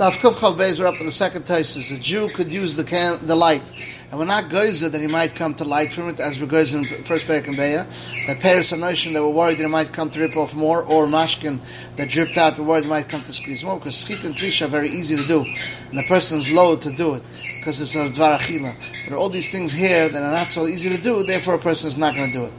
Daf Kuf Chav we're up to the second thesis. A Jew could use the can, the light. And we're not geyser that he might come to light from it, as we're geyser in first Perik and Beya. That Paris and Notion, they were worried that he might come to rip off more, or Mashkin that dripped out, were worried he might come to squeeze more, because Schit and Trisha are very easy to do. And the person's low to do it, because it's a Dvar Achila. But all these things here that are not so easy to do, therefore a person is not going to do it.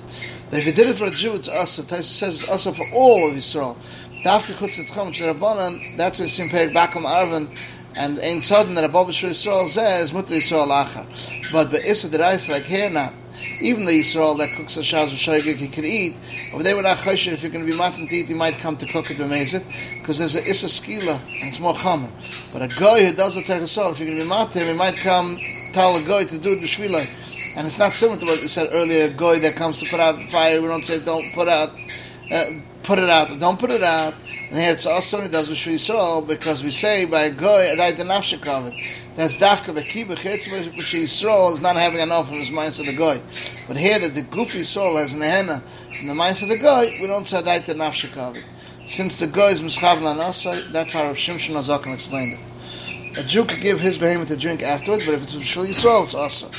But if he did it for a Jew, it's Asa. Taisa says it's Asa for all of Yisrael. Dafke chutz etchom sherabanan, that's where Sim Perik Bakum Arvin, and Ein Tzadin that above Yisrael Yisrael zeh is Yisrael achar. But Be'isa Derais, like here not, even the Yisrael that cooks a Shaz V'shoigig, he could eat, over there we're not chosher, if you're going to be matan to eat, he might come to cook it b'mezit, because there's a Issa Skila, and it's more chamer. But a guy who does a Tech if you're going to be matin, he might come tell a guy to do it b'shvilai. And it's not similar to what we said earlier, a guy that comes to put out fire, we don't say don't put out, uh, put it out, don't put it out. And here it's also he does with Yisrael because we say by goy adai the nafshikavet. That's dafka bekiba chitz which Yisrael is not having enough of his mind of the goy. But here that the goofy soul has nehena from the mind of the goy, we don't say adai the nafshikavet. Since the goy is mischav lanasa, that's how Rav Shimshon Azakan explained it. A Jew could give his behemoth to drink afterwards, but if it's Shul Yisrael, it's also.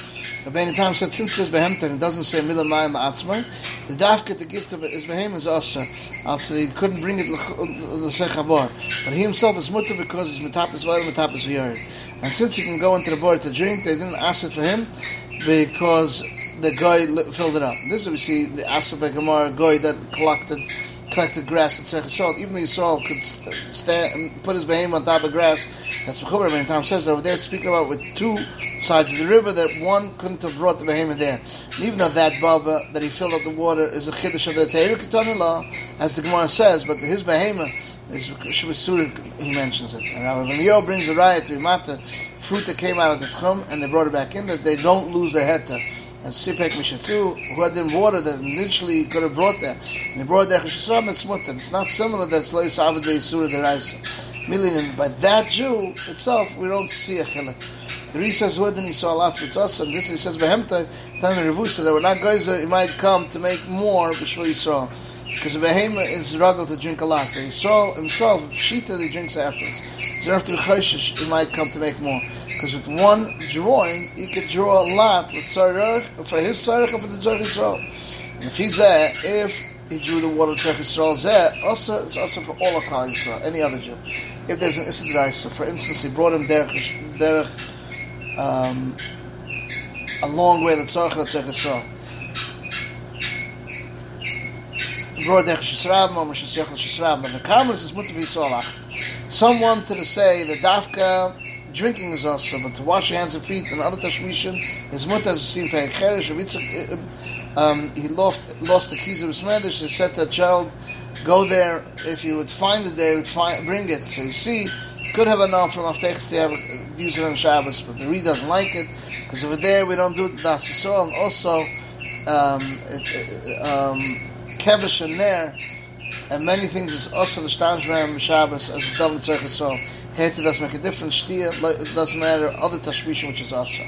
Rabbeinu Tam said, since it says behemten, it doesn't say milah mayim atzmai, the dafka to give to his behem is also. Also, he couldn't bring it l'shechabar. But he himself is mutter because it's metapis vayim, metapis v'yard. And since he can go into the bar to drink, they didn't ask it for him because the guy filled it up. This is we see the Asa Gemara guy that collected collected grass at Tzerich Yisrael. Even the Yisrael could stand and put his behem on top of grass. That's what Mechuber Tom says that over there. It's speaking about with two sides of the river that one couldn't have brought the behemoth there. And even though that baba that he filled up the water is a chiddush of the Teir Ketanillah, as the Gemara says, but his behemoth is Shabbat he mentions it. And Rabbi Leo brings a riot to matter fruit that came out of the Tchum and they brought it back in that they don't lose their heter and Sipek Mishatzu, who had in water that initially could have brought there. And they brought there Cheshram, it's mutter. It's not similar that it's Leis Avad Surah Deraisa. Meaning, by that Jew itself, we don't see a chilek. The Ri says, who he saw lots with us, and this he says, Behemta, Tan Revusa, that we're not guys that he might come to make more B'Shvil Yisrael. Because the Behema is rugged to drink a lot. But Yisrael himself, Shita, he drinks afterwards. So after Choshish, he might come to make more. Because with one drawing, he could draw a lot with Tzarech, for his Tzarech and for the Tzarech Yisrael. And if he's there, if he drew the water Tzarech Yisrael there, also, it's also for all of Klal Yisrael, any other Jew. If there's an so for instance, he brought him derech um, a long way to Tzarech Tzarech Yisrael. Brought derech Shisrab, or Mishasiyach Shisrab, but the Karmelis is Mutav Yisrael Some wanted to say that Dafka, drinking is also, but to wash your hands and feet and other tashmishin is mutter as seen Perik Cheresh. Um, he lost lost the keys of his medish. He said to a child, "Go there. If you would find it there, would find, bring it." So you see, could have enough from Aftechs to have use it on Shabbos, but the Reed doesn't like it because over there we don't do it Yisrael, and also um, um, Kevish and there, and many things is also the Stamshram Shabbos as it's done in Tzerch Yisrael. Hete does make a difference. It doesn't matter. Other tashmishim, which is also.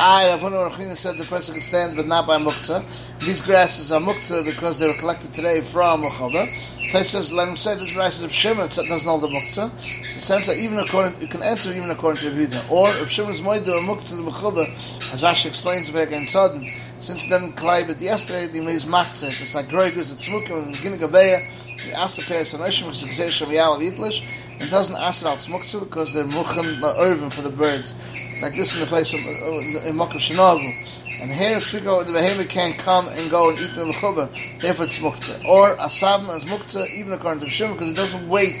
I, Rav Huna said the person can stand, but not by muktzah. These grasses are muktzah because they were collected today from Mechada. Tais says, let him say this grasses of Shimon, it doesn't hold the muktzah. So sense that even according, you can answer even according to Yehuda. Or if Shimon's moide or muktzah the Mechada, as Rashi explains very again sudden, since didn't collide with yesterday, they made his maktzah. It's like Groigers at Smukim and Gina Gabeya. The Peres and Oshim, because it's Gzeir Shaviyal of Yitlish and doesn't ask it out smuksu because they're muchan la'ervim for the birds. Like this in the place of uh, in Makkah Shinagu. And here it's speaking the behemoth can't come and go and eat the mechuber, therefore it's muktzah. Or asabim is muktzah even according to Shimon because it doesn't wait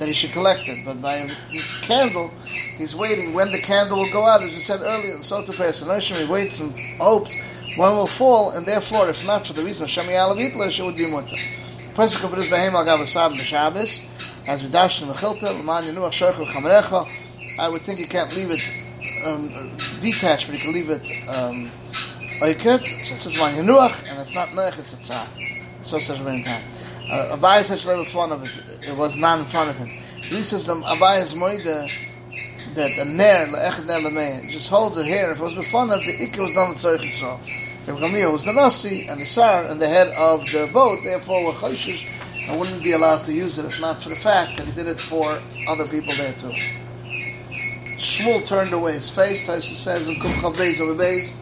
that he should collect it. But by a candle, he's waiting when the candle will go out, as we said earlier, so to person he waits and hopes one will fall, and therefore, if not for the reason of Shemi Alav it would be mutter. Could put his behemoth agav asab b'Shabbos, as we dash in Mechilta, L'man Yenuach Sharchu Chamrecha, I would think you can't leave it um, detached, but you can leave it um, Oikert, so it says L'man Yenuach, and it's not Nech, it's a Tzah. So says Rabbein Tam. Uh, Abai says Shlev in front of it, it was not in front of him. He says the Abai is Moida, that a Ner, Le'echad Ner just holds it here, if it was before of the Ikke was done with Tzarech Yisrael. Gamliel was the Nasi, and the Sar, and the head of the boat, therefore were Choshish, I wouldn't be allowed to use it if not for the fact that he did it for other people there too. Shmuel turned away his face. Taisa says in Kuf Chav Beis over Beis,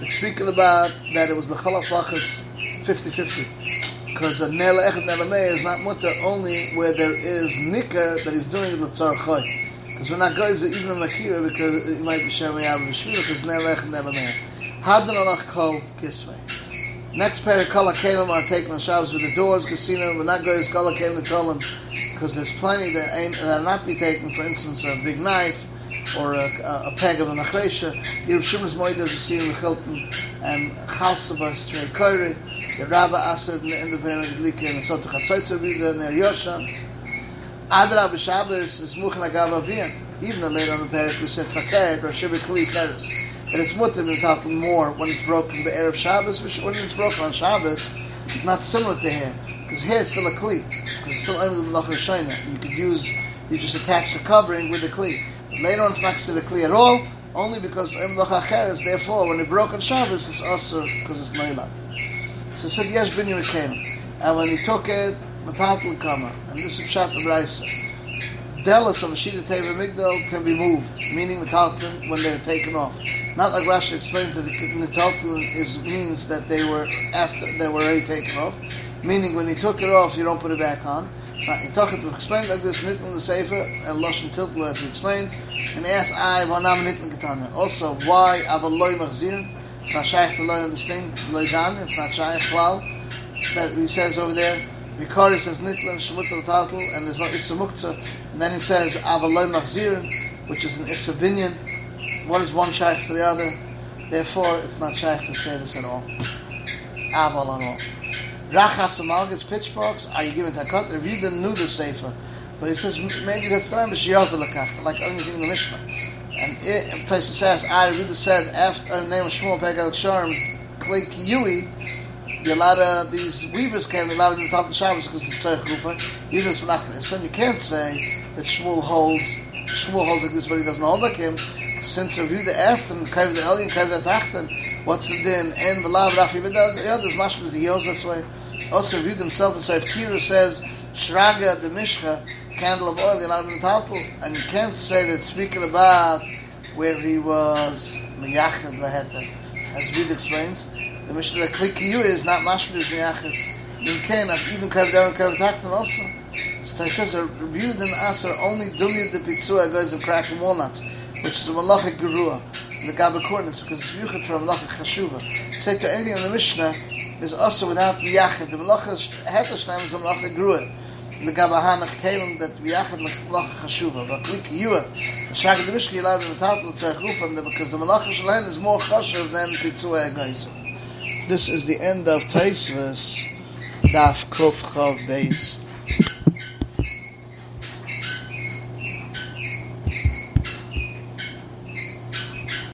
it's speaking about that it was the Chalaf Lachas 50-50. Because a Nela Echad Nela is not mutter only where there is Nicker that he's doing the Tzar. Because we're not going to even Akira because it might be Shem Yav B'Shvila because Nela Echad Nela Haddan Alach Kol Kisvei. Next pair of Kala Kalim are taken on Shabbos with the doors, casino, we're not going to Kala Kalim to because there's plenty that, ain't, that not be taken, for instance, a big knife, or a, a, a peg of an achresha. Yerub Shimon's Moed as we see in the Chilton, and Chalsaba, Strei Koiri, the Rabba Asad, in the Parent Glika, and Sotu Chatzoitza Vida, and Yosha. Adra B'Shabbos is Muchan Agav Avian. Even the later on the parak we said Fakir, or Shibi Kli Keres. And it's mutter to talk more when it's broken the Erev Shabbos, when it's broken on Shabbos, it's not similar to here. Because here it's still a Kli. It's still under the Lachar Shaina. You could use, you just attach the covering with the Kli. Later on, it's not considered kli at all, only because emloch acheres. Therefore, when it broke on Shabbos, it's also because it's neilat. So it said yes, bin came, and when he took it, matatul kama, and this is pshat the brayse. Delas of a sheet of teva migdal can be moved, meaning matatul when they're taken off. Not like Rashi explains that the matatul is means that they were after they were already taken off, meaning when he took it off, you don't put it back on. He talked to explain like this nitn the sefer and lashon tiltla as he explained, and asked I vanam nitn ketana. Also, why avaloy machzir? It's not shaykh to learn this thing. Loidan, it's not shaykh klal. That he says over there. Riccardi says nitla and shemut al and there's no issa muktzah. And then he says avaloy machzir, which is an issa binyan. What is one shaykh to the other? Therefore, it's not shaykh to say this at all. Aval on all. Rachas Amalgas pitchforks, are you giving takot? If you didn't know the Sefer, but he says maybe that's B'shiyot L'kach, like anything in the Mishnah. And it, Taisa says, ah, I really said after the name of Shmuel Pegal Sharm, Klik Yui, the lot of these weavers came, the lot of them talk to Shabbos because it's Tzarech just not this, and you can't say that Shmuel holds Shmuel holds like this, but he doesn't hold like him. Since Revuda asked him, Kaiv the Elyon, Kaiv the Tachten, what's the din? And the of Rafi, but the others, Mashma, he holds this way also reviewed himself and said, Kira says, Shraga the Mishcha, candle of oil, you're not in Armin Talpul. And you can't say that speaking about where he was Miyachid Laheta. As Reed explains, the Mishnah that Klikiyu is not Mashmir Miyachid. You can't, even Kav Down and Kav Tachtan also. Says, reviewed in Aser only Dumya the Pitzua goes of cracking walnuts, which is a Malachic Gerua. The Gabba Kornitz, because it's Yuchat from Malachic Chashuva. Say to anything in the Mishnah, is also without yachid. The malacha hetershleim is a malacha gruah. The gabahanach kelim that yachid malacha chashuva. But klik yua, the shagad the mishki alav in the tatel tzarech rufan because the malacha shleim is more chashuv than pitzua egaizu. This is the end of Taisvus, Daf Kuf Chav Beis.